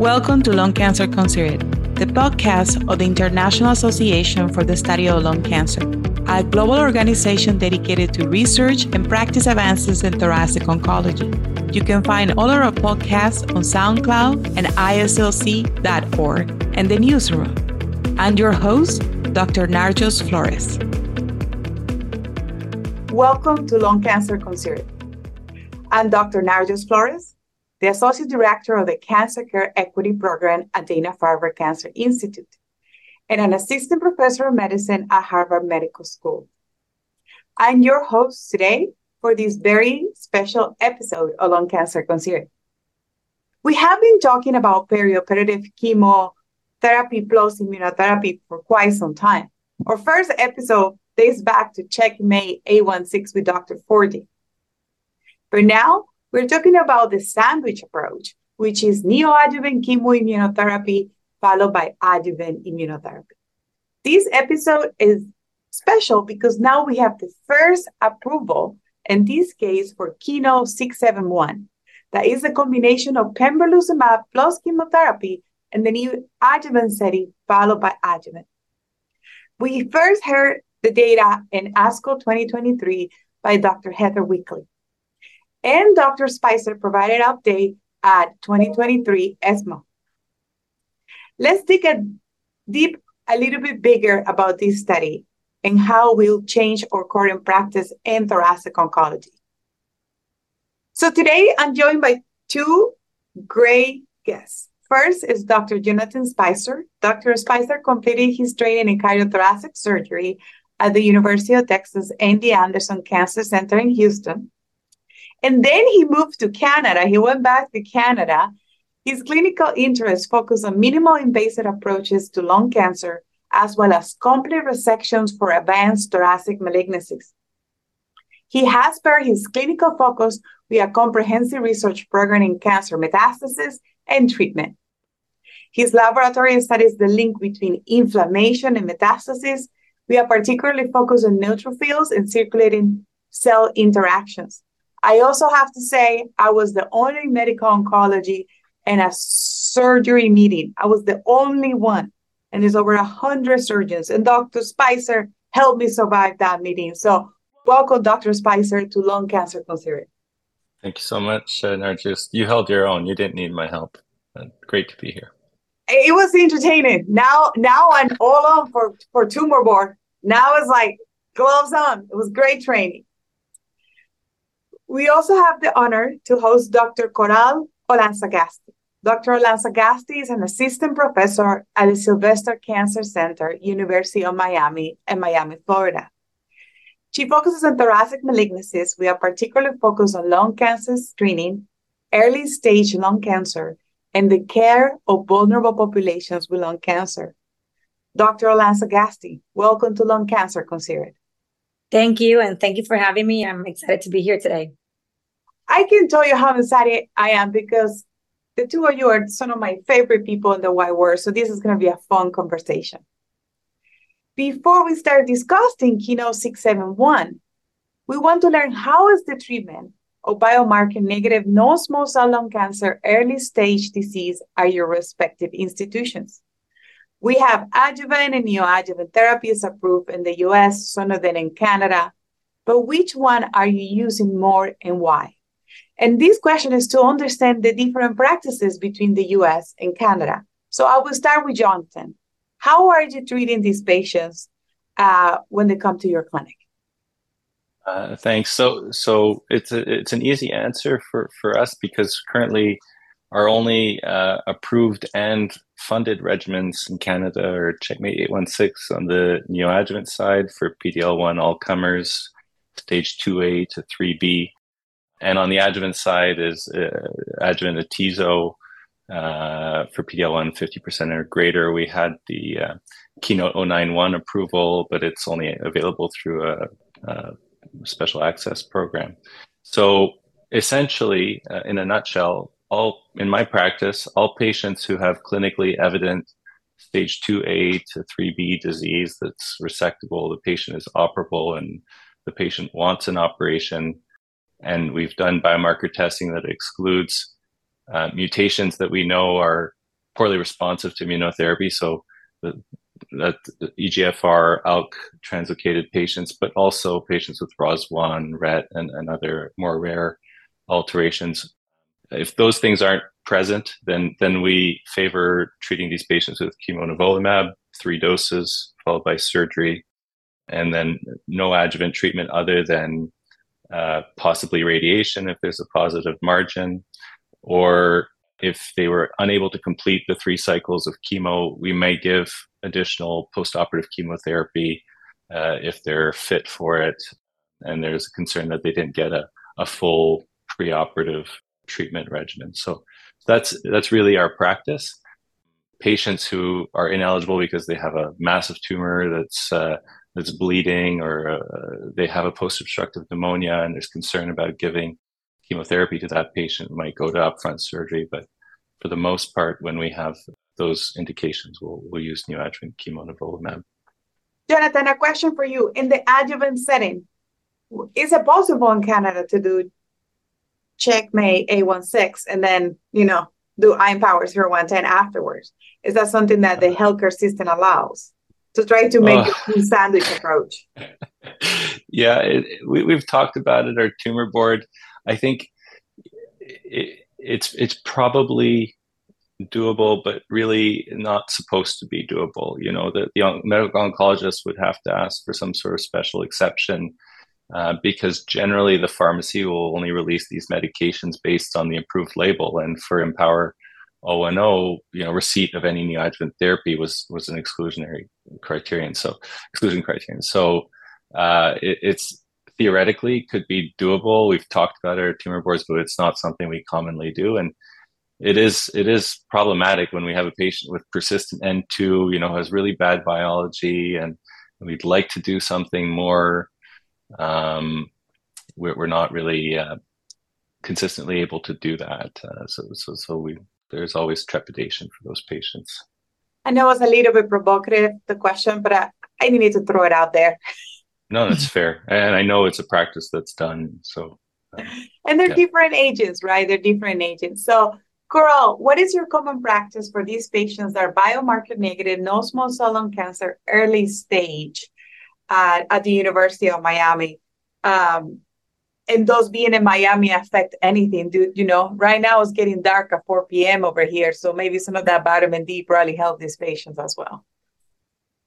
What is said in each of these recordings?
Welcome to Lung Cancer Considered, the podcast of the International Association for the Study of Lung Cancer, a global organization dedicated to research and practice advances in thoracic oncology. You can find all our podcasts on SoundCloud and IASLC.org and the newsroom. I'm your host, Dr. Narjust Florez. Welcome to Lung Cancer Considered. I'm Dr. Narjust Florez, the Associate Director of the Cancer Care Equity Program at Dana-Farber Cancer Institute, and an Assistant Professor of Medicine at Harvard Medical School. I'm your host today for this very special episode of Lung Cancer Considered. We have been talking about perioperative chemotherapy plus immunotherapy for quite some time. Our first episode dates back to Checkmate 816 with Dr. Forde. But now we're talking about the sandwich approach, which is neoadjuvant chemoimmunotherapy followed by adjuvant immunotherapy. This episode is special because now we have the first approval, in this case for Keynote 671. That is a combination of pembrolizumab plus chemotherapy and the new adjuvant setting followed by adjuvant. We first heard the data in ASCO 2023 by Dr. Heather Wakelee and Dr. Spicer provided update at 2023 ESMO. Let's dig a deep, a little bit bigger about this study and how we'll change our current practice in thoracic oncology. So today I'm joined by two great guests. First is Dr. Jonathan Spicer. Dr. Spicer completed his training in cardiothoracic surgery at the University of Texas MD Anderson Cancer Center in Houston and then he moved to Canada. He went back to Canada. His clinical interests focus on minimal invasive approaches to lung cancer, as well as complete resections for advanced thoracic malignancies. He has paired his clinical focus with a comprehensive research program in cancer metastasis and treatment. His laboratory studies the link between inflammation and metastasis. We are particularly focused on neutrophils and circulating cell interactions. I also have to say, I was the only medical oncology in a surgery meeting. I was the only one. And there's over a hundred surgeons. And Dr. Spicer helped me survive that meeting. So welcome, Dr. Spicer, to Lung Cancer Considered. Thank you so much, uh. You held your own. You didn't need my help. Uh, great to be here. It was entertaining. Now, now I'm all on for for tumor board. Now it's like gloves on. It was great training. We also have the honor to host Dr. Coral Olazagasti. Dr. Olazagasti is an assistant professor at the Sylvester Cancer Center, University of Miami, and Miami, Florida. She focuses on thoracic malignancies We are particularly focused on lung cancer screening, early stage lung cancer, and the care of vulnerable populations with lung cancer. Dr. Olazagasti, welcome to Lung Cancer Considered. Thank you, and thank you for having me. I'm excited to be here today. I can tell you how excited I am because the two of you are some of my favorite people in the wide world. So this is going to be a fun conversation. Before we start discussing Keynote 671, we want to learn how is the treatment of biomarker negative non-small cell lung cancer early stage disease at your respective institutions. We have adjuvant and neoadjuvant therapies approved in the US, some of them in Canada, but which one are you using more and why? And this question is to understand the different practices between the US and Canada. So I will start with Jonathan. How are you treating these patients uh, when they come to your clinic? Uh, thanks. So, so it's a, it's an easy answer for, for us because currently our only uh, approved and funded regimens in Canada are Checkmate 816 on the neoadjuvant side for PDL1 all comers, stage 2A to 3B, and on the adjuvant side is uh, adjuvant atezo uh, for PDL1 50% or greater. We had the uh, Keynote 091 approval, but it's only available through a, a special access program. So essentially, uh, in a nutshell, all in my practice, all patients who have clinically evident stage 2A to 3B disease that's resectable, the patient is operable and the patient wants an operation and we've done biomarker testing that excludes uh, mutations that we know are poorly responsive to immunotherapy. So the, that EGFR, ALK translocated patients, but also patients with ROS1, RET, and, and other more rare alterations. If those things aren't present, then then we favor treating these patients with chemonivolumab, three doses followed by surgery, and then no adjuvant treatment other than uh, possibly radiation if there's a positive margin, or if they were unable to complete the three cycles of chemo, we may give additional postoperative chemotherapy uh, if they're fit for it, and there's a concern that they didn't get a, a full preoperative treatment regimen. So that's that's really our practice. Patients who are ineligible because they have a massive tumor that's uh, that's bleeding, or uh, they have a post-obstructive pneumonia, and there's concern about giving chemotherapy to that patient might go to upfront surgery. But for the most part, when we have those indications, we'll, we'll use neoadjuvant chemonivolumab. Jonathan, a question for you. In the adjuvant setting, is it possible in Canada to do checkmate 816 and then, you know, do i IMpower 0110 afterwards? Is that something that the healthcare system allows to try to make oh. a sandwich approach? yeah, it, we, we've talked about it, our tumor board. I think it, it's it's probably doable, but really not supposed to be doable. You know, the, the medical oncologist would have to ask for some sort of special exception uh, because generally the pharmacy will only release these medications based on the approved label. And for IMpower O you know, receipt of any neoadjuvant therapy was was an exclusionary criterion. So exclusion criterion. So uh, it, it's theoretically could be doable. We've talked about our tumor boards, but it's not something we commonly do. And it is it is problematic when we have a patient with persistent N2, you know, has really bad biology, and we'd like to do something more. Um, we're, we're not really uh, consistently able to do that. Uh, so so so we there's always trepidation for those patients. I know it's a little bit provocative the question, but I, I need to throw it out there. No, that's fair, and I know it's a practice that's done. So, um, and they're yeah. different ages, right? They're different ages. So, Coral, what is your common practice for these patients that are biomarker negative, no small cell lung cancer, early stage, uh, at the University of Miami? Um, and those being in Miami affect anything? Do you know? Right now it's getting dark at 4 p.m. over here, so maybe some of that vitamin D probably help these patients as well.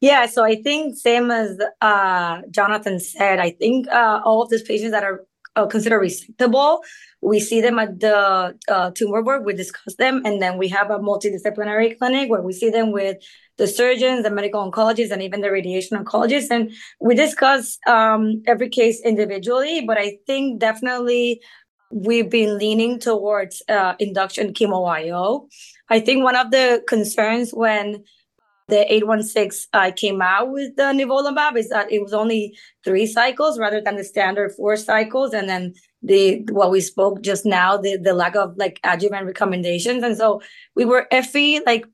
Yeah, so I think same as uh, Jonathan said, I think uh, all of these patients that are uh, considered resectable, we see them at the uh, tumor board, we discuss them, and then we have a multidisciplinary clinic where we see them with the surgeons, the medical oncologists, and even the radiation oncologists, and we discuss um, every case individually. But I think definitely we've been leaning towards uh, induction chemo IO. I think one of the concerns when the 816 uh, came out with the nivolumab is that it was only three cycles rather than the standard four cycles. And then the what we spoke just now the the lack of like adjuvant recommendations. And so we were iffy like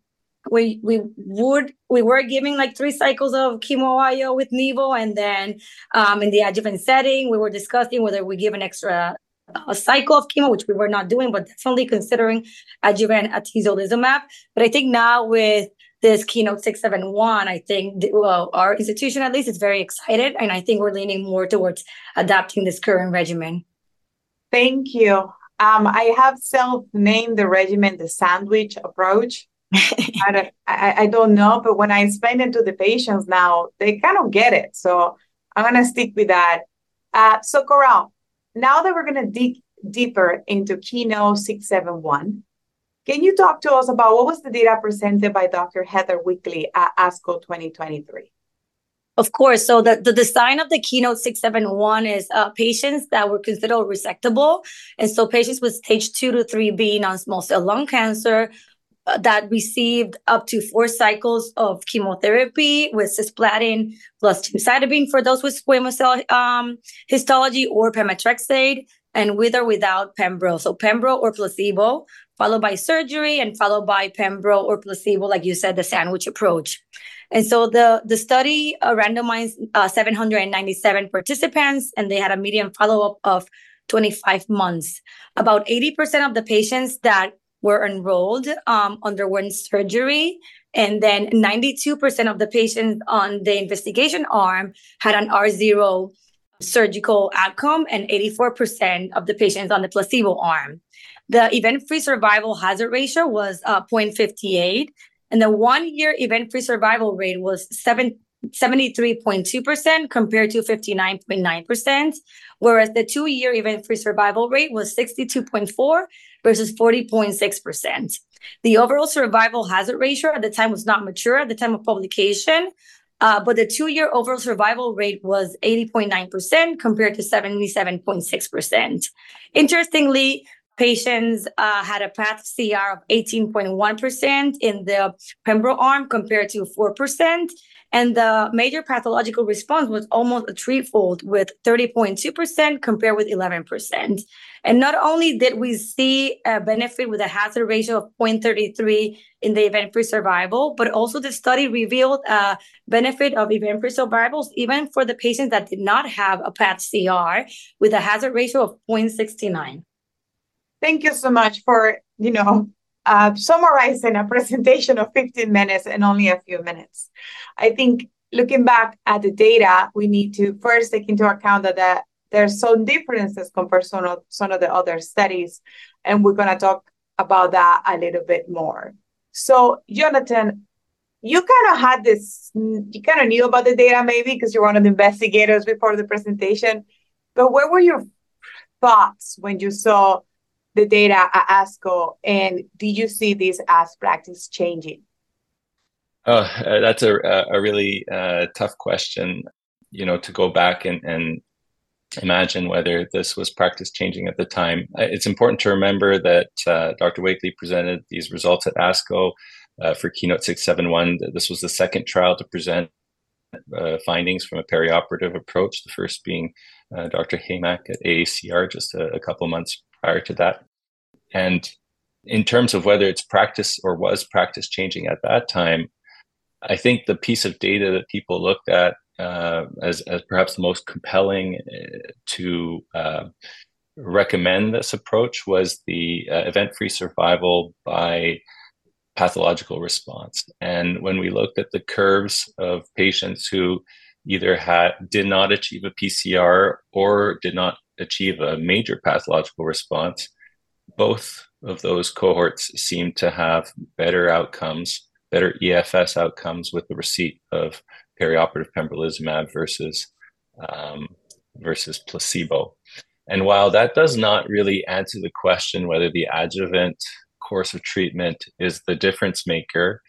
we we would we were giving like three cycles of chemo IO with Nivo, and then um, in the adjuvant setting, we were discussing whether we give an extra a cycle of chemo, which we were not doing, but definitely considering adjuvant atezolizumab. But I think now with this keynote 671 i think well our institution at least is very excited and i think we're leaning more towards adapting this current regimen. Thank you. Um, i have self-named the regimen the sandwich approach. I, don't, I, I don't know but when i explain it to the patients now they kind of get it. So i'm going to stick with that. Uh, so coral now that we're going to dig deeper into keynote 671 can you talk to us about what was the data presented by Dr. Heather Wakelee at ASCO 2023? Of course. So the, the design of the keynote 671 is uh, patients that were considered resectable. And so patients with stage two to 3B non-small cell lung cancer uh, that received up to four cycles of chemotherapy with cisplatin plus gemcitabine for those with squamous cell um, histology or pemetrexed and with or without pembro. So pembro or placebo followed by surgery, and followed by Pembro or placebo, like you said, the sandwich approach. And so the, the study uh, randomized uh, 797 participants, and they had a median follow up of 25 months. About 80% of the patients that were enrolled um, underwent surgery. And then 92% of the patients on the investigation arm had an R0 surgical outcome, and 84% of the patients on the placebo arm. The event free survival hazard ratio was uh, 0.58, and the one year event free survival rate was 7, 73.2% compared to 59.9%, whereas the two year event free survival rate was 62.4 versus 40.6%. The overall survival hazard ratio at the time was not mature at the time of publication, uh, but the two year overall survival rate was 80.9% compared to 77.6%. Interestingly, patients uh, had a path CR of 18.1% in the Pembro arm compared to 4%. And the major pathological response was almost a threefold with 30.2% compared with 11%. And not only did we see a benefit with a hazard ratio of 0.33 in the event-free survival, but also the study revealed a benefit of event-free survivals even for the patients that did not have a PATH CR with a hazard ratio of 0.69. Thank you so much for, you know, uh, summarizing a presentation of 15 minutes in only a few minutes. I think looking back at the data, we need to first take into account that the, there's some differences compared to some of, some of the other studies, and we're going to talk about that a little bit more. So, Jonathan, you kind of had this, you kind of knew about the data maybe because you're one of the investigators before the presentation, but what were your thoughts when you saw the data at ASCO, and did you see this as practice changing? Oh, uh, that's a a really uh, tough question. You know, to go back and and imagine whether this was practice changing at the time. Uh, it's important to remember that uh, Dr. Wakelee presented these results at ASCO uh, for Keynote 671. This was the second trial to present uh, findings from a perioperative approach, the first being uh, Dr. Heymach at AACR just a, a couple months prior to that. And in terms of whether it's practice or was practice changing at that time, I think the piece of data that people looked at uh, as, as perhaps the most compelling uh, to uh, recommend this approach was the uh, event free survival by pathological response. And when we looked at the curves of patients who either had did not achieve a PCR or did not achieve a major pathological response, both of those cohorts seem to have better outcomes, better EFS outcomes with the receipt of perioperative pembrolizumab versus um, versus placebo. And while that does not really answer the question whether the adjuvant course of treatment is the difference maker,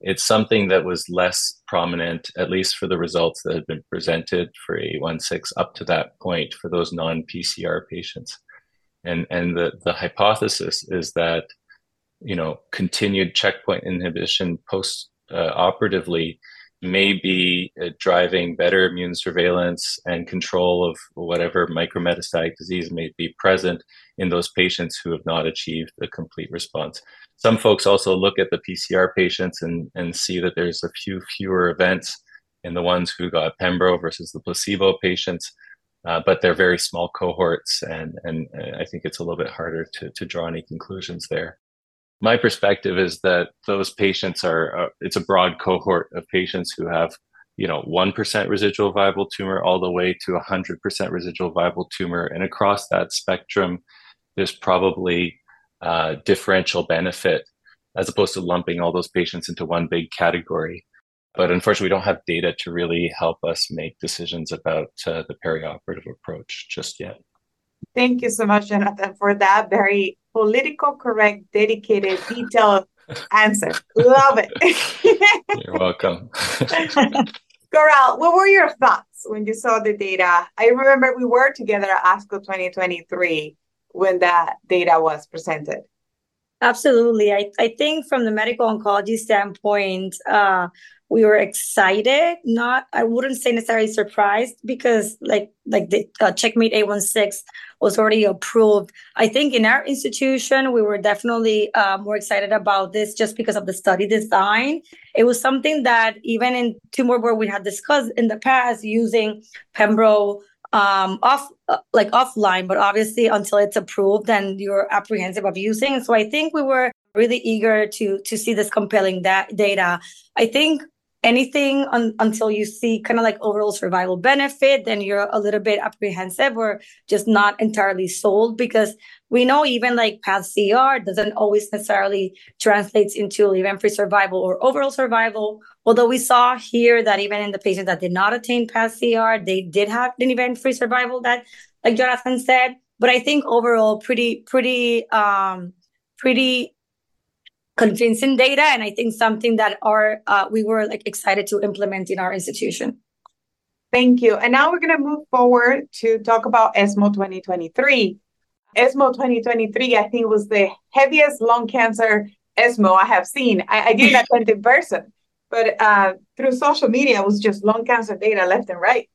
it's something that was less prominent, at least for the results that had been presented for 816 up to that point for those non PCR patients. And, and the, the hypothesis is that, you know, continued checkpoint inhibition post uh, operatively may be uh, driving better immune surveillance and control of whatever micrometastatic disease may be present in those patients who have not achieved a complete response. Some folks also look at the PCR patients and, and see that there's a few fewer events in the ones who got Pembro versus the placebo patients, uh, but they're very small cohorts, and, and I think it's a little bit harder to, to draw any conclusions there. My perspective is that those patients are, uh, it's a broad cohort of patients who have you know 1% residual viable tumor all the way to 100% residual viable tumor and across that spectrum there's probably uh, differential benefit as opposed to lumping all those patients into one big category. But unfortunately, we don't have data to really help us make decisions about uh, the perioperative approach just yet. Thank you so much, Jonathan, for that very political correct, dedicated, detailed answer. Love it. You're welcome. Coral, what were your thoughts when you saw the data? I remember we were together at ASCO 2023 when that data was presented? Absolutely. I, I think from the medical oncology standpoint, uh, we were excited, not I wouldn't say necessarily surprised because like like the uh, checkmate 816 was already approved. I think in our institution we were definitely uh, more excited about this just because of the study design. It was something that even in tumor board we had discussed in the past using Pembro um off uh, like offline but obviously until it's approved and you're apprehensive of using so i think we were really eager to to see this compelling da- data i think anything un- until you see kind of like overall survival benefit then you're a little bit apprehensive or just not entirely sold because we know even like path cr doesn't always necessarily translates into event-free survival or overall survival. Although we saw here that even in the patients that did not attain path cr they did have an event-free survival that like jonathan said. But i think overall pretty pretty um pretty convincing data and i think something that our uh, we were like excited to implement in our institution. Thank you. And now we're going to move forward to talk about esmo 2023 esmo 2023 i think was the heaviest lung cancer esmo i have seen. I, I didn't attend in person but uh, through social media it was just lung cancer data left and right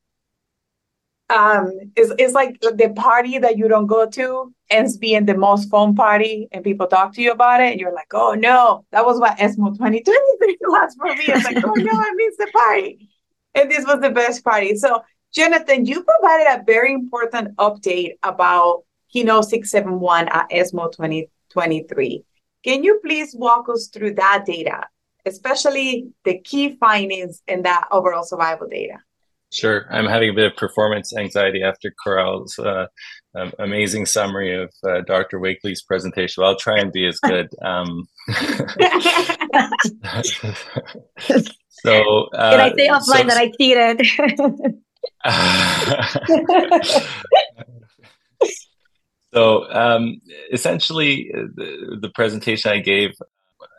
um it's, it's like the party that you don't go to ends being the most fun party and people talk to you about it and you're like oh no that was what esmo 2023 was for me. It's like oh no i missed the party. And this was the best party. So jonathan you provided a very important update about keynote 671 at esmo 2023 can you please walk us through that data especially the key findings in that overall survival data Sure. I'm having a bit of performance anxiety after Coral's uh, um, amazing summary of uh, Dr. Wakelee's presentation. Well, I'll try and be as good. Um, so, uh, Can I say offline so, that I cheated? so, um, essentially, uh, the, the presentation I gave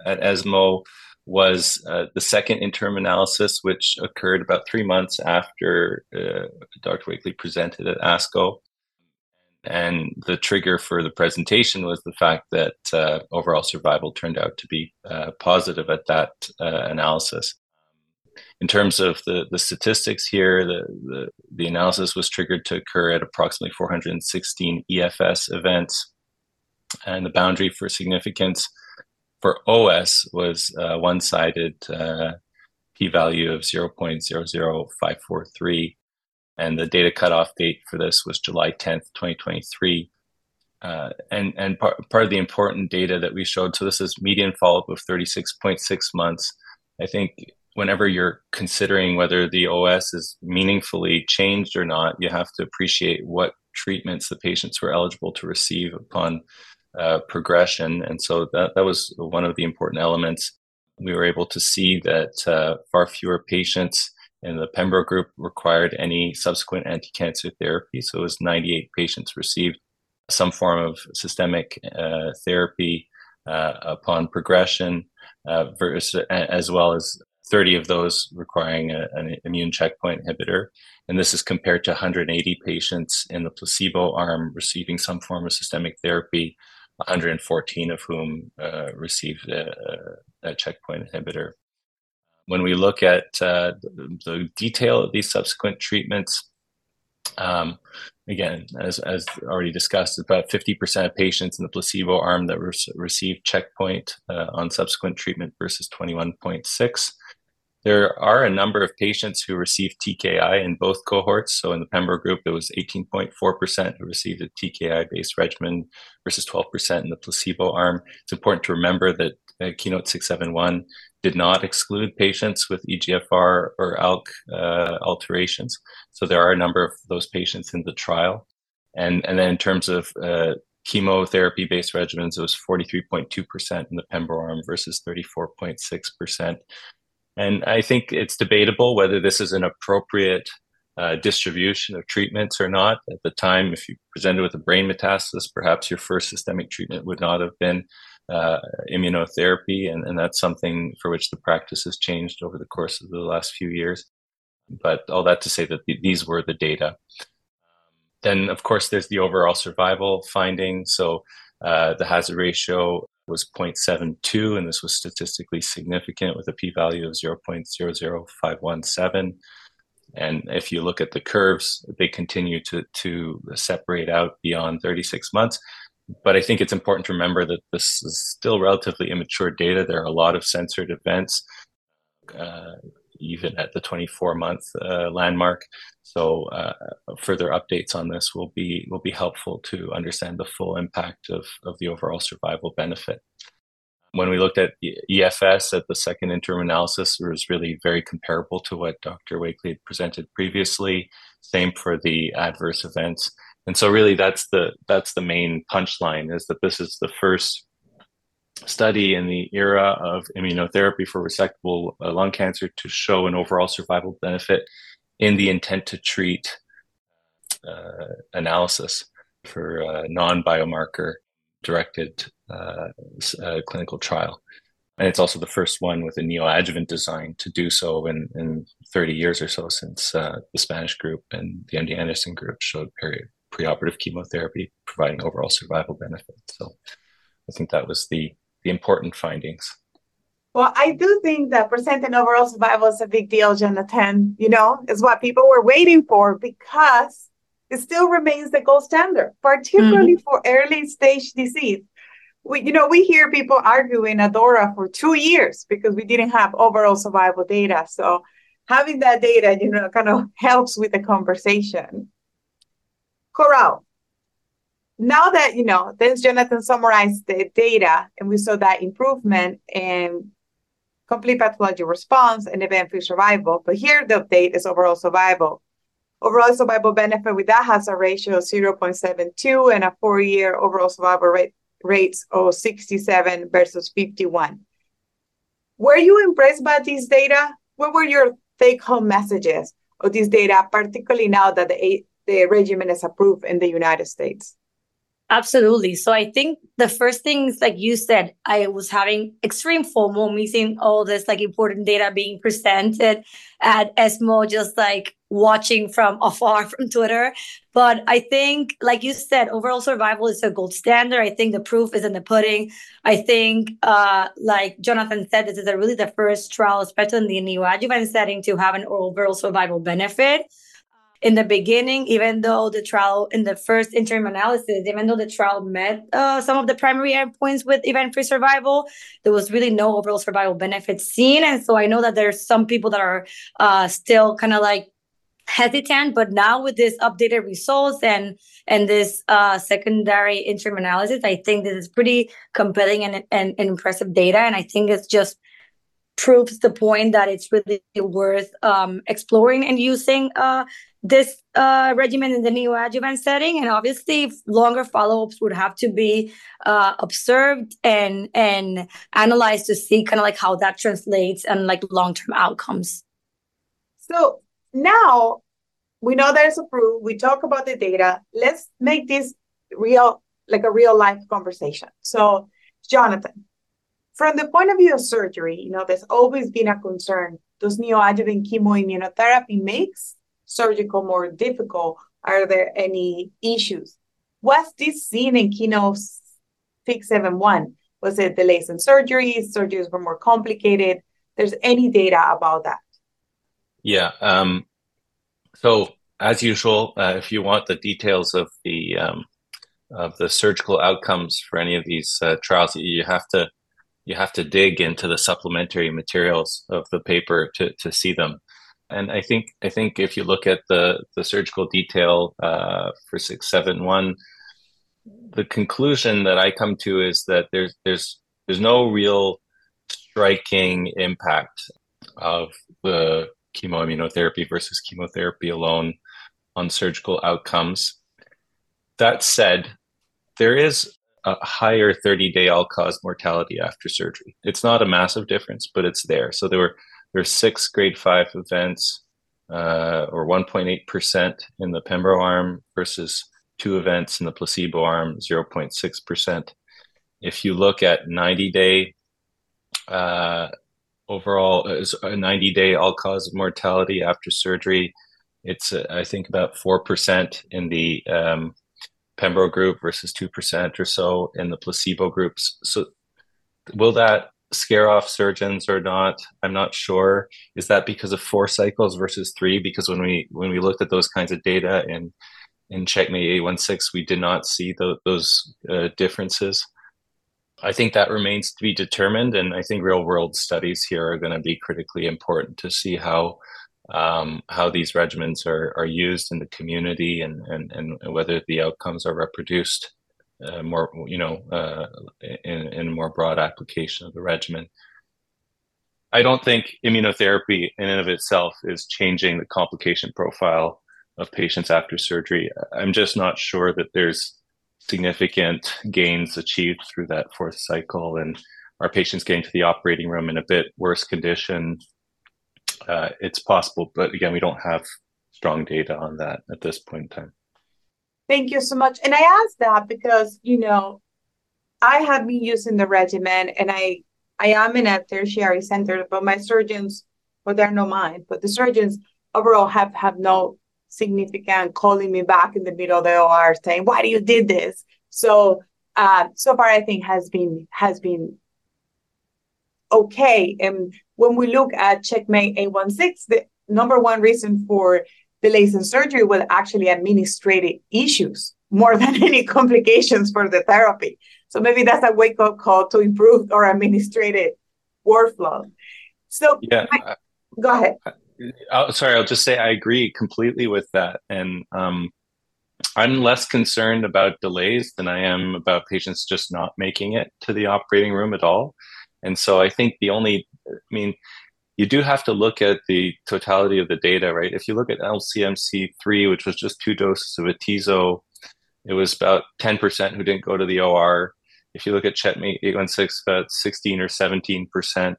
at ESMO was uh, the second interim analysis, which occurred about three months after uh, Dr. Wakelee presented at ASCO. And the trigger for the presentation was the fact that uh, overall survival turned out to be uh, positive at that uh, analysis. In terms of the, the statistics here, the, the, the analysis was triggered to occur at approximately 416 EFS events. And the boundary for significance for OS was a one-sided uh, p-value of 0.00543, and the data cutoff date for this was July 10th, 2023. Uh, and and part, part of the important data that we showed, so this is median follow-up of 36.6 months. I think whenever you're considering whether the OS is meaningfully changed or not, you have to appreciate what treatments the patients were eligible to receive upon uh, progression. And so that, that was one of the important elements. We were able to see that uh, far fewer patients in the Pembro group required any subsequent anti-cancer therapy. So it was 98 patients received some form of systemic uh, therapy uh, upon progression, uh, versus, as well as 30 of those requiring a, an immune checkpoint inhibitor. And this is compared to 180 patients in the placebo arm receiving some form of systemic therapy 114 of whom uh, received a, a, checkpoint inhibitor. When we look at uh, the, detail of these subsequent treatments, um, again, as, as already discussed, about 50% of patients in the placebo arm that re- received checkpoint uh, on subsequent treatment versus 21.6 there are a number of patients who received TKI in both cohorts. So in the Pembro group, it was 18.4% who received a TKI based regimen versus 12% in the placebo arm. It's important to remember that uh, Keynote 671 did not exclude patients with EGFR or ALK uh, alterations. So there are a number of those patients in the trial. And, and then in terms of uh, chemotherapy based regimens, it was 43.2% in the Pembro arm versus 34.6% and I think it's debatable whether this is an appropriate uh, distribution of treatments or not. At the time, if you presented with a brain metastasis, perhaps your first systemic treatment would not have been uh, immunotherapy, and, and that's something for which the practice has changed over the course of the last few years. But all that to say that th- these were the data. Then, of course, there's the overall survival finding. So uh, the hazard ratio was 0.72, and this was statistically significant with a p-value of 0.00517. And if you look at the curves, they continue to, to separate out beyond 36 months. But I think it's important to remember that this is still relatively immature data. There are a lot of censored events. Uh, even at the 24 month uh, landmark. So uh, further updates on this will be will be helpful to understand the full impact of, of the overall survival benefit. When we looked at EFS at the second interim analysis, it was really very comparable to what Dr. Wakelee had presented previously. Same for the adverse events. And so really that's the that's the main punchline is that this is the first study in the era of immunotherapy for resectable uh, lung cancer to show an overall survival benefit in the intent to treat uh, analysis for a non biomarker directed uh, uh, clinical trial. And it's also the first one with a neoadjuvant design to do so in, in 30 years or so since uh, the Spanish group and the MD Anderson group showed peri- preoperative chemotherapy providing overall survival benefit. So I think that was the the important findings. Well, I do think that presenting overall survival is a big deal, Jonathan. You know, is what people were waiting for because it still remains the gold standard, particularly mm-hmm. for early stage disease. We, you know, we hear people arguing ADAURA for two years because we didn't have overall survival data. So having that data, you know, kind of helps with the conversation. Coral, now that you know then jonathan summarized the data and we saw that improvement in complete pathology response and event-free survival but here the update is overall survival. Overall survival benefit with that hazard ratio of 0.72 and a four-year overall survival rate rates of 67 versus 51 were you impressed by these data? What were your take-home messages of these data particularly now that the, the regimen is approved in the united states Absolutely. So I think the first things, like you said, I was having extreme FOMO, missing all this like important data being presented at ESMO, just like watching from afar from Twitter. But I think, like you said, overall survival is a gold standard. I think the proof is in the pudding. I think, uh, like Jonathan said, this is a really the first trial, especially in the neoadjuvant setting, to have an overall survival benefit in the beginning, even though the trial in the first interim analysis, even though the trial met uh, some of the primary endpoints with event-free survival, there was really no overall survival benefit seen. And so I know that there's some people that are uh, still kind of like hesitant, but now with this updated results and and this uh, secondary interim analysis, I think this is pretty compelling and, and, and impressive data. And I think it's just proves the point that it's really worth um, exploring and using uh, this uh, regimen in the neoadjuvant setting. And obviously, longer follow-ups would have to be uh, observed and and analyzed to see kind of like how that translates and like long-term outcomes. So now we know that it's approved. We talk about the data. Let's make this real, like a real life conversation. So, Jonathan, from the point of view of surgery, you know, there's always been a concern. Does neoadjuvant chemoimmunotherapy makes surgical more difficult? Are there any issues? Was this seen in Keynote 671? Was it delays in surgeries? Surgeries were more complicated? There's any data about that? Yeah. Um, so as usual, uh, if you want the details of the um, of the surgical outcomes for any of these uh, trials, you have to you have to dig into the supplementary materials of the paper to, to see them. And I think I think if you look at the, the surgical detail uh, for six seven one, the conclusion that I come to is that there's there's there's no real striking impact of the chemoimmunotherapy versus chemotherapy alone on surgical outcomes. That said, there is a higher 30 day all cause mortality after surgery. It's not a massive difference, but it's there. So there were there were six grade five events, uh, or 1.8% in the Pembro arm versus two events in the placebo arm, 0.6%. If you look at 90 day uh, overall, a 90 day all cause mortality after surgery, it's uh, I think about 4% in the um, Pembro group versus 2% or so in the placebo groups. So will that scare off surgeons or not? I'm not sure. Is that because of four cycles versus three? Because when we when we looked at those kinds of data in in Checkmate 816, we did not see the, those uh, differences. I think that remains to be determined, and I think real world studies here are going to be critically important to see how um, how these regimens are, are used in the community and, and, and whether the outcomes are reproduced uh, more, you know, uh, in, in a more broad application of the regimen. I don't think immunotherapy in and of itself is changing the complication profile of patients after surgery. I'm just not sure that there's significant gains achieved through that fourth cycle and our patients getting to the operating room in a bit worse condition uh, it's possible, but again, we don't have strong data on that at this point in time. Thank you so much. And I asked that because, you know, I have been using the regimen and I I am in a tertiary center, but my surgeons, well, they're not mine, but the surgeons overall have have no significant calling me back in the middle of the OR saying, why do you did this? So uh, so far I think has been has been okay. And when we look at Checkmate 816, the number one reason for delays in surgery was actually administrative issues more than any complications for the therapy. So maybe that's a wake up call to improve our administrative workflow. So, yeah, I, go ahead. Oh, sorry, I'll just say I agree completely with that. And um, I'm less concerned about delays than I am about patients just not making it to the operating room at all. And so I think the only, I mean, you do have to look at the totality of the data, right? If you look at LCMC3, which was just two doses of atezo, it was about 10% who didn't go to the OR. If you look at Checkmate 816, about 16 or 17%.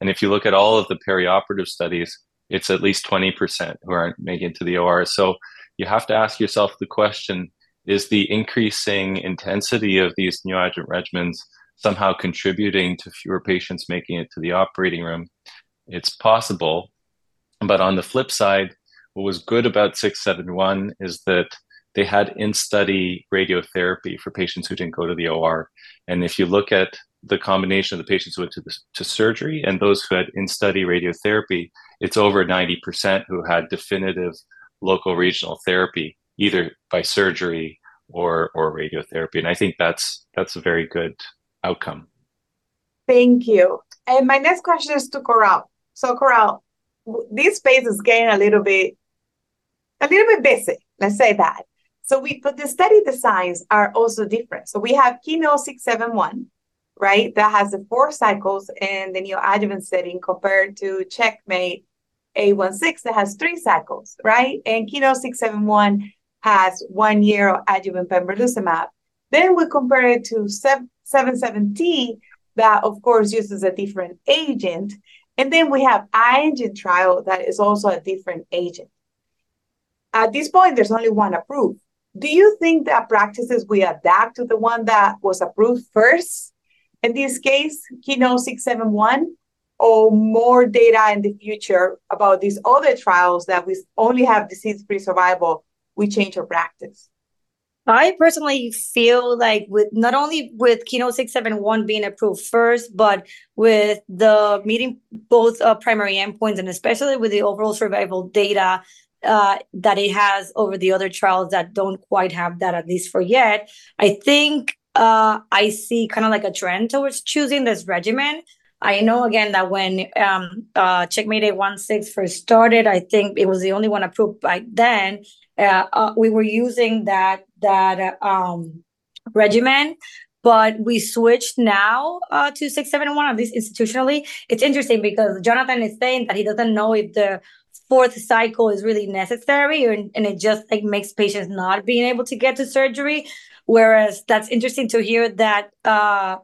And if you look at all of the perioperative studies, it's at least 20% who aren't making it to the OR. So you have to ask yourself the question is the increasing intensity of these neoadjuvant regimens somehow contributing to fewer patients making it to the operating room. It's possible. But on the flip side, what was good about 671 is that they had in study radiotherapy for patients who didn't go to the OR. And if you look at the combination of the patients who went to, the, to surgery and those who had in study radiotherapy, it's over 90% who had definitive local regional therapy, either by surgery or, or radiotherapy. And I think that's, that's a very good outcome. Thank you. And my next question is to Coral. So Coral, this space is getting a little bit, a little bit busy. Let's say that. So we, but the study designs are also different. So we have Keynote 671, right? That has the four cycles in the new neoadjuvant setting compared to Checkmate 816 that has three cycles, right? And Keynote 671 has one year of adjuvant pembrolizumab. Then we compare it to 77T that, of course, uses a different agent. And then we have AEGEAN trial that is also a different agent. At this point, there's only one approved. Do you think that practices we adapt to the one that was approved first? In this case, Keynote 671, or more data in the future about these other trials that we only have disease-free survival, we change our practice? I personally feel like with not only with Keynote 671 being approved first, but with the meeting both uh, primary endpoints and especially with the overall survival data uh, that it has over the other trials that don't quite have that, at least for yet, I think uh, I see kind of like a trend towards choosing this regimen. I know again that when um, uh, Checkmate 816 first started, I think it was the only one approved back then. Uh, uh, we were using that that um, regimen but we switched now uh, to 671 at least institutionally. It's interesting because jonathan is saying that he doesn't know if the fourth cycle is really necessary or, and it just like makes patients not being able to get to surgery. Whereas that's interesting to hear that uh,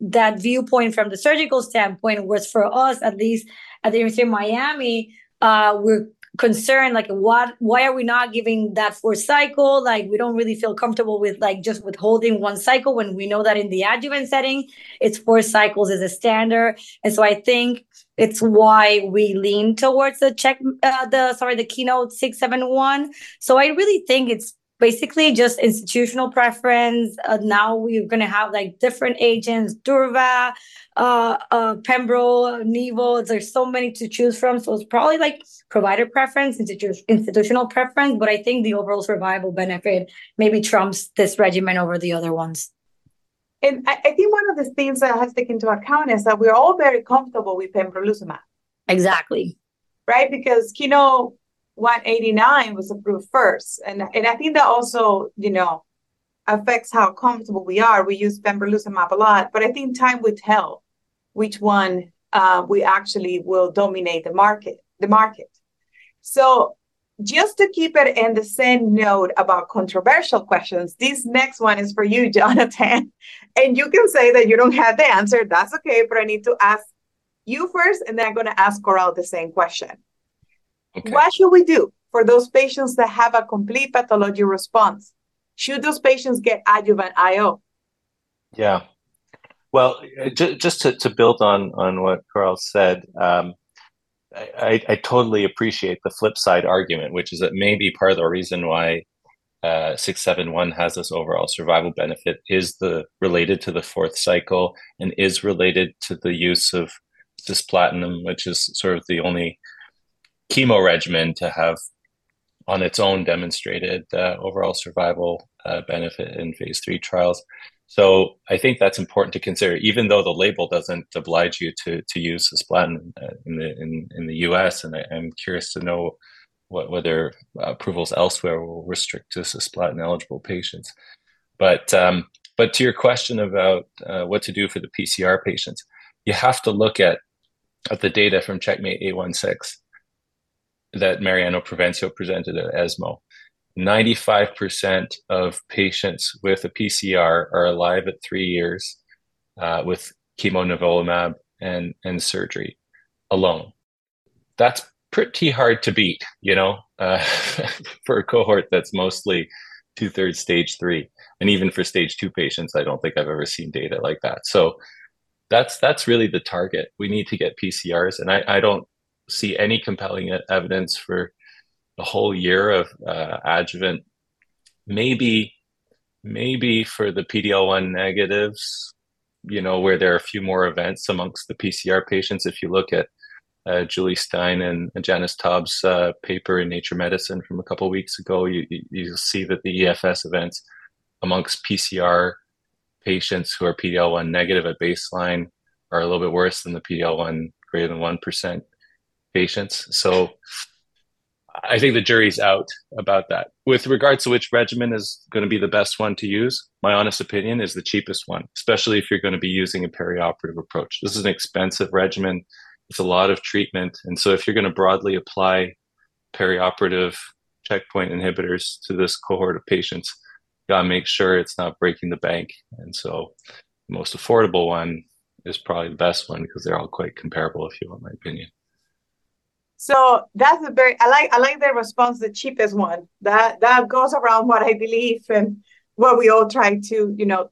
that viewpoint from the surgical standpoint was for us at least at the university of miami uh, we're concerned like what why are we not giving that fourth cycle? Like we don't really feel comfortable with like just withholding one cycle when we know that in the adjuvant setting it's four cycles is a standard. And so i think it's why we lean towards the check uh, the sorry the keynote 671 so i really think it's basically just institutional preference. Uh, now we're going to have like different agents, Durva, uh, uh, Pembro, Nivo. There's so many to choose from. So it's probably like provider preference, institu- institutional preference. But I think the overall survival benefit maybe trumps this regimen over the other ones. And I, I, think one of the things that has to take into account is that we're all very comfortable with pembrolizumab. Exactly. Right? Because Keynote 189 was approved first. And, and I think that also, you know, affects how comfortable we are. We use pembrolizumab a lot, but I think time will tell which one uh, we actually will dominate the market. The market. So just to keep it in the same note about controversial questions, this next one is for you, Jonathan. And you can say that you don't have the answer. That's okay, but I need to ask you first, and then I'm going to ask Coral the same question. Okay. What should we do for those patients that have a complete pathology response? Should those patients get adjuvant IO? Yeah. Well, just to, to build on, on what Coral said, um, I, I, totally appreciate the flip side argument, which is that maybe part of the reason why uh, 671 has this overall survival benefit is the related to the fourth cycle and is related to the use of cisplatin, which is sort of the only chemo regimen to have on its own demonstrated uh, overall survival uh, benefit in phase three trials. So I think that's important to consider, even though the label doesn't oblige you to to use cisplatin uh, in the in, in the U.S. And I, am curious to know what, whether approvals elsewhere will restrict to cisplatin eligible patients. But um, but to your question about uh, what to do for the PCR patients, you have to look at at the data from Checkmate 816 that Mariano Provencio presented at ESMO. 95% of patients with a PCR are alive at three years uh, with chemo and, and surgery alone. That's pretty hard to beat, you know, uh, for a cohort that's mostly two thirds stage three. And even for stage two patients, I don't think I've ever seen data like that. So that's that's really the target. We need to get PCRs, and I, I don't see any compelling evidence for a whole year of uh, adjuvant. Maybe, maybe for the PDL1 negatives, you know, where there are a few more events amongst the PCR patients. If you look at uh, Julie Stein and, Janis Taube's uh, paper in Nature Medicine from a couple weeks ago, you, you, see that the EFS events amongst PCR patients who are PDL1 negative at baseline are a little bit worse than the PDL1 greater than 1% patients. So I think the jury's out about that. With regards to which regimen is going to be the best one to use, my honest opinion is the cheapest one, especially if you're going to be using a perioperative approach. This is an expensive regimen. It's a lot of treatment. And so if you're going to broadly apply perioperative checkpoint inhibitors to this cohort of patients, you got to make sure it's not breaking the bank. And so the most affordable one is probably the best one because they're all quite comparable, if you want my opinion. So that's a very I like I like the response, the cheapest one. That that goes around what I believe and what we all try to, you know,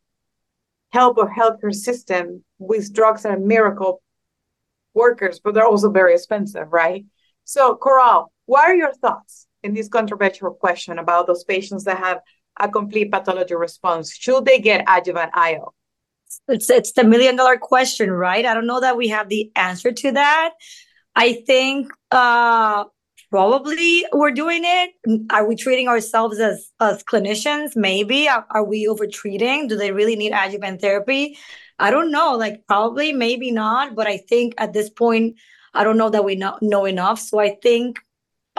help our healthcare system with drugs that are miracle workers, but they're also very expensive, right? So Coral, what are your thoughts in this controversial question about those patients that have a complete pathology response? Should they get adjuvant IO? It's it's the million dollar question, right? I don't know that we have the answer to that. I think uh, probably we're doing it. Are we treating ourselves as as clinicians? Maybe are, are we over treating? Do they really need adjuvant therapy? I don't know. Like probably, maybe not. But I think at this point, I don't know that we know, know enough. So I think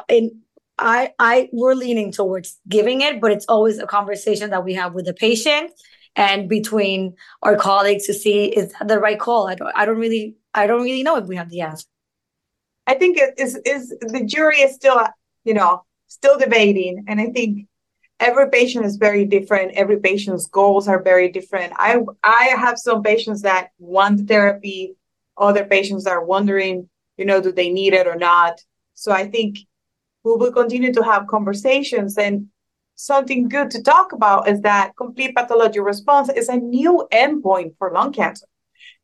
in I I we're leaning towards giving it, but it's always a conversation that we have with the patient and between our colleagues to see is that the right call. I don't I don't really I don't really know if we have the answer. I think it is is the jury is still you know still debating, and I think every patient is very different. Every patient's goals are very different. I I have some patients that want therapy, other patients are wondering, you know, do they need it or not. So I think we will continue to have conversations and something good to talk about is that complete pathology response is a new endpoint for lung cancer.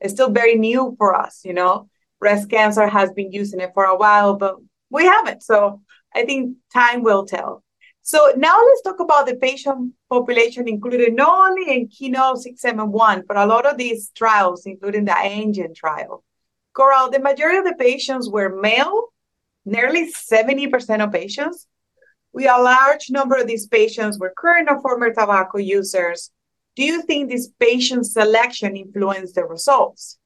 It's still very new for us, you know breast cancer has been using it for a while, but we haven't. So I think time will tell. So now let's talk about the patient population included not only in Keynote 671, but a lot of these trials, including the AEGEAN trial. Coral, the majority of the patients were male, nearly 70% of patients. We a large number of these patients were current or former tobacco users. do you think this patient selection influenced the results?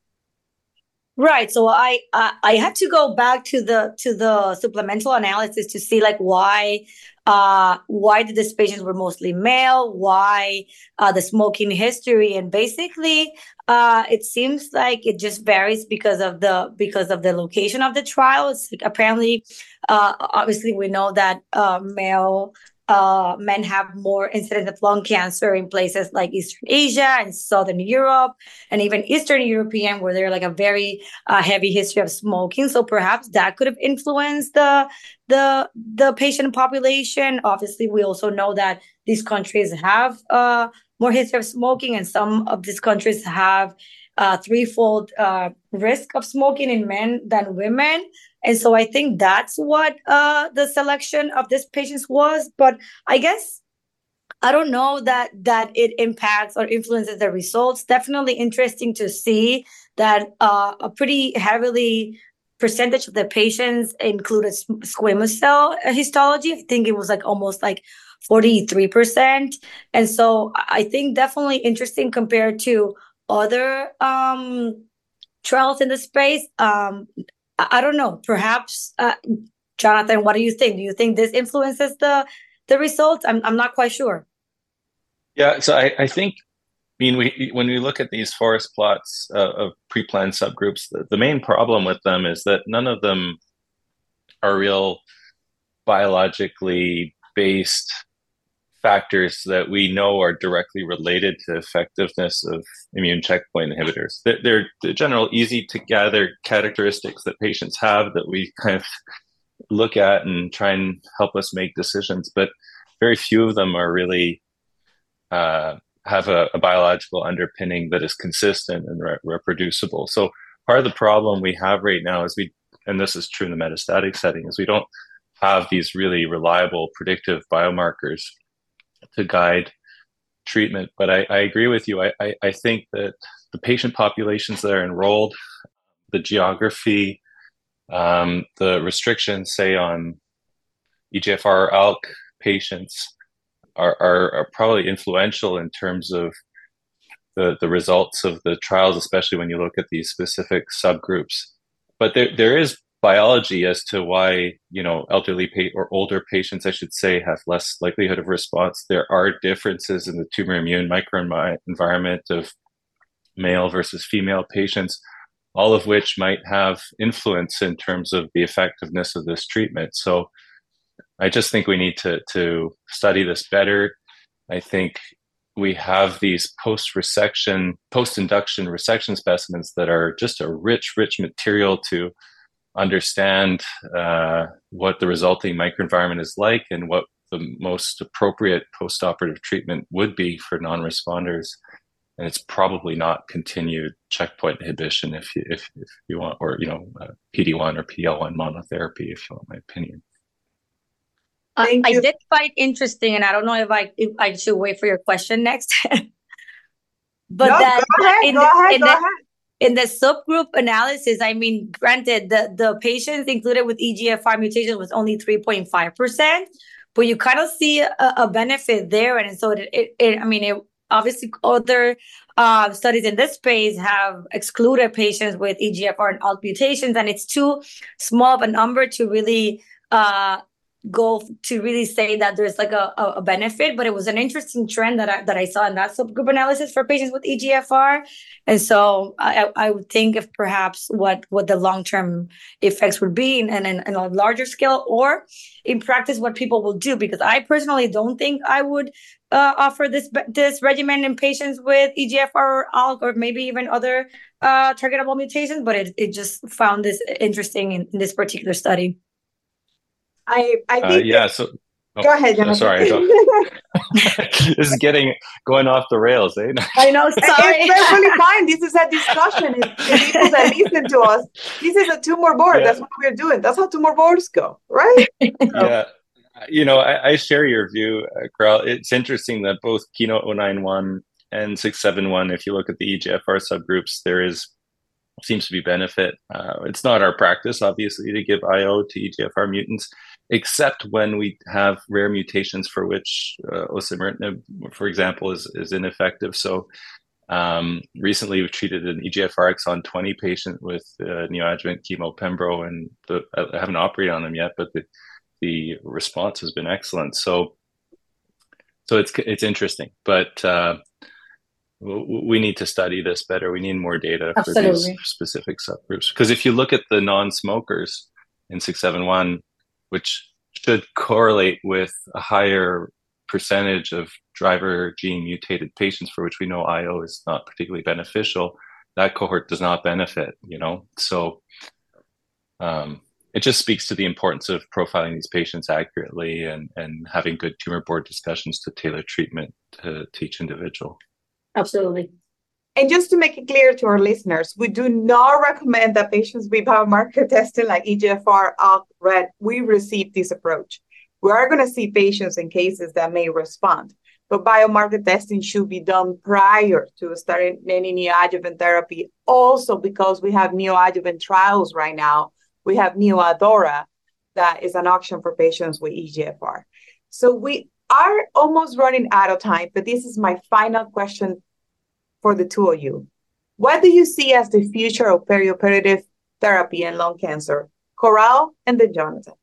Right. So I, I I had to go back to the to the supplemental analysis to see like why uh why did these patients were mostly male, why uh the smoking history, and basically uh it seems like it just varies because of the because of the location of the trial. It's like apparently uh obviously we know that uh male uh, men have more incidence of lung cancer in places like Eastern Asia and Southern Europe, and even Eastern European, where they're like a very uh, heavy history of smoking. So perhaps that could have influenced the the the patient population. Obviously, we also know that these countries have uh, more history of smoking, and some of these countries have uh, threefold uh, risk of smoking in men than women. And so I think that's what uh, the selection of this patients was. But I guess I don't know that that it impacts or influences the results. Definitely interesting to see that uh, a pretty heavily percentage of the patients included squamous cell histology. I think it was like almost like 43%. And so I think definitely interesting compared to other um, trials in the space. Um, I, don't know. Perhaps, uh, Jonathan, what do you think? Do you think this influences the the results? I'm I'm not quite sure. Yeah, so I, I think I mean, we when we look at these forest plots uh, of pre-planned subgroups, the, the, main problem with them is that none of them are real biologically based factors that we know are directly related to effectiveness of immune checkpoint inhibitors. They're, they're the general easy to gather characteristics that patients have that we kind of look at and try and help us make decisions, but very few of them are really uh, have a, a, biological underpinning that is consistent and re- reproducible. So part of the problem we have right now is we, and this is true in the metastatic setting, is we don't have these really reliable predictive biomarkers to guide treatment. But I, I agree with you. I, I, I, think that the patient populations that are enrolled, the geography, um, the restrictions, say on EGFR ALK patients, are, are, are probably influential in terms of the, the results of the trials, especially when you look at these specific subgroups. But there, there is biology as to why you know elderly pa- or older patients i should say have less likelihood of response. There are differences in the tumor immune microenvironment of male versus female patients all of which might have influence in terms of the effectiveness of this treatment. So i just think we need to to study this better. I think we have these post resection post induction resection specimens that are just a rich rich material to understand uh, what the resulting microenvironment is like and what the most appropriate postoperative treatment would be for non-responders. And it's probably not continued checkpoint inhibition if you, if, if you want, or you know, uh, PD-1 or PD-L1 monotherapy, if you want my opinion. I, I did find interesting, and I don't know if I if I should wait for your question next. but no, that go ahead, in, go ahead, go the, ahead in the subgroup analysis, I mean, granted, the, the patients included with EGFR mutation was only 3.5%, but you kind of see a, a benefit there. And so it, it, it I mean, it, obviously other uh, studies in this space have excluded patients with EGFR and ALK mutations, and it's too small of a number to really uh, go to really say that there's like a, a benefit, but it was an interesting trend that I, that I saw in that subgroup analysis for patients with EGFR. And so I, I would think if perhaps what, what the long-term effects would be in, in, in a larger scale or in practice, what people will do, because I personally don't think I would uh, offer this, this regimen in patients with EGFR or ALK or maybe even other uh, targetable mutations, but it, it just found this interesting in, in this particular study. I I uh, think uh, yeah. So oh, go ahead. Jonathan. sorry, this is getting going off the rails. Eh? I know. Sorry, it's perfectly fine. This is a discussion. It's, people that listen to us. This is a tumor board. Yeah. That's what we're doing. That's how tumor boards go, right? yeah. You know, I, I share your view, uh, It's interesting that both Keynote 091 and 671, if you look at the EGFR subgroups, there is seems to be benefit. Uh, it's not our practice, obviously, to give IO to EGFR mutants except when we have rare mutations for which uh, osimertinib, for example, is, is ineffective. So um, recently, we've treated an EGFR exon 20 patient with uh, neoadjuvant chemo pembro, and the, I haven't operated on them yet, but the, the response has been excellent. So, so it's it's interesting, but uh, we need to study this better. We need more data Absolutely. for these specific subgroups. Because if you look at the non-smokers in 671, which should correlate with a higher percentage of driver gene mutated patients for which we know IO is not particularly beneficial, that cohort does not benefit, you know? So um, it just speaks to the importance of profiling these patients accurately and, and having good tumor board discussions to tailor treatment to, to each individual. Absolutely. And just to make it clear to our listeners, we do not recommend that patients with biomarker testing like EGFR, ALK, RET, we receive this approach. We are going to see patients in cases that may respond, but biomarker testing should be done prior to starting any neoadjuvant therapy. Also, because we have neoadjuvant trials right now, we have NeoADAURA that is an option for patients with EGFR. So we are almost running out of time, but this is my final question for the two of you. What do you see as the future of perioperative therapy and lung cancer? Coral and then Jonathan.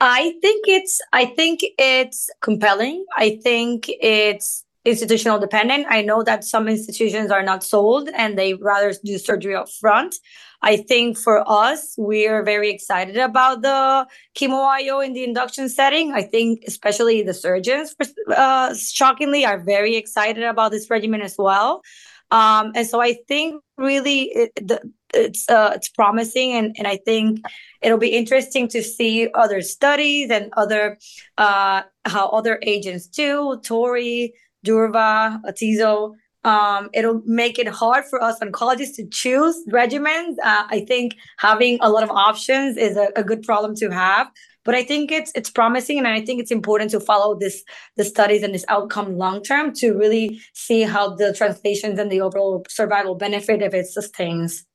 I think it's I think it's compelling. I think it's institutional dependent. I know that some institutions are not sold and they rather do surgery up front. I think for us, we're very excited about the chemo IO in the induction setting. I think especially the surgeons, uh, shockingly, are very excited about this regimen as well. Um, and so I think really it, the, it's uh, it's promising, and and I think it'll be interesting to see other studies and other uh, how other agents do. Tori, Durva, Atezo. Um, it'll make it hard for us oncologists to choose regimens. Uh, I think having a lot of options is a, a good problem to have but I think it's it's promising, and I think it's important to follow this the studies and this outcome long term to really see how the translations and the overall survival benefit if it sustains.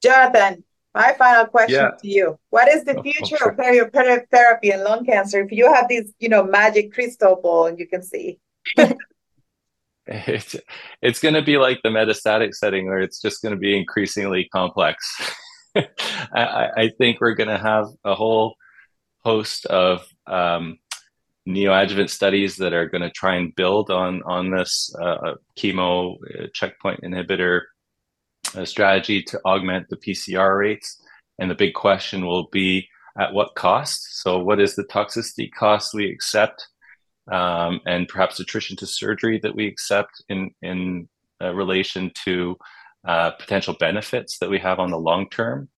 Jonathan, my final question yeah. to you: What is the future oh, okay. of perioperative therapy in lung cancer? If you have this, you know, magic crystal ball and you can see. it's it's going to be like the metastatic setting where it's just going to be increasingly complex. I, I, think we're going to have a whole host of um, neoadjuvant studies that are going to try and build on on this uh, chemo uh, checkpoint inhibitor uh, strategy to augment the PCR rates. And the big question will be at what cost? So, what is the toxicity cost we accept, um, and perhaps attrition to surgery that we accept in in uh, relation to uh, potential benefits that we have on the long term?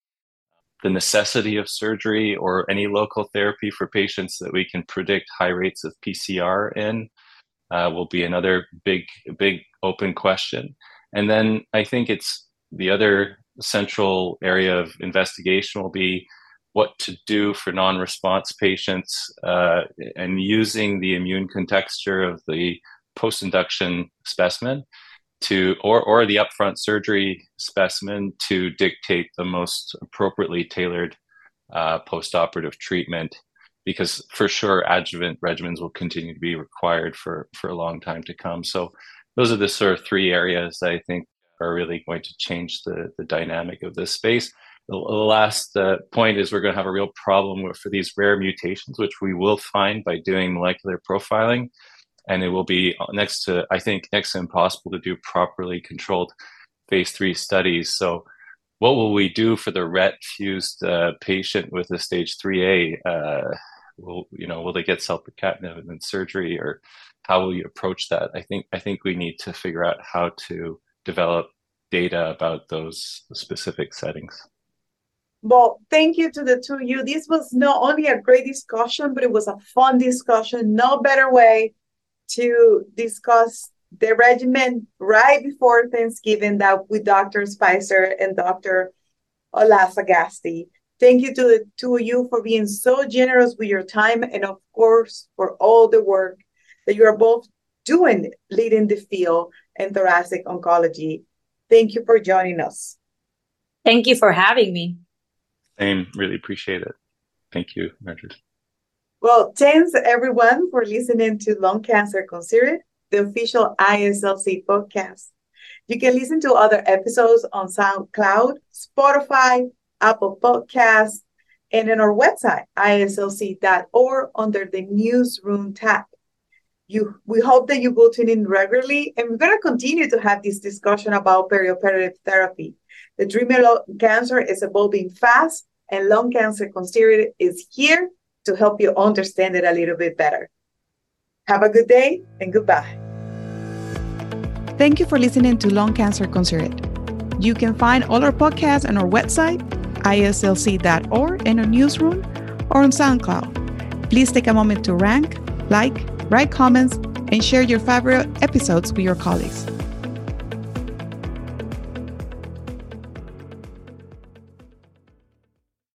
the necessity of surgery or any local therapy for patients that we can predict high rates of PCR in uh, will be another big, big open question. And then I think it's the other central area of investigation will be what to do for non-response patients uh, and using the immune contexture of the post-induction specimen to or or the upfront surgery specimen to dictate the most appropriately tailored uh, postoperative treatment because for sure adjuvant regimens will continue to be required for for a long time to come. So those are the sort of three areas that i think are really going to change the the dynamic of this space the, last uh, point is we're going to have a real problem with, for these rare mutations which we will find by doing molecular profiling and it will be next to I think next to impossible to do properly controlled phase three studies. So, what will we do for the RET fused uh, patient with a stage three A? Uh, will you know will they get selpercatinib and then surgery, or how will you approach that? I think I think we need to figure out how to develop data about those specific settings. Well, thank you to the two of you. This was not only a great discussion, but it was a fun discussion. No better way to discuss the regimen right before Thanksgiving that with Dr. Spicer and Dr. Olazagasti. Thank you to the two of you for being so generous with your time and of course for all the work that you are both doing leading the field in thoracic oncology. Thank you for joining us. Thank you for having me. Same, really appreciate it. Thank you, Narjust. Well, thanks everyone for listening to Lung Cancer Considered, the official IASLC podcast. You can listen to other episodes on SoundCloud, Spotify, Apple Podcasts, and on our website, IASLC.org, under the Newsroom tab. You, we hope that you will tune in regularly, and we're going to continue to have this discussion about perioperative therapy. The treatment of cancer is evolving fast, and Lung Cancer Considered is here to help you understand it a little bit better. Have a good day and goodbye. Thank you for listening to Lung Cancer Considered. You can find all our podcasts on our website, IASLC.org, in our newsroom, or on SoundCloud. Please take a moment to rank, like, write comments, and share your favorite episodes with your colleagues.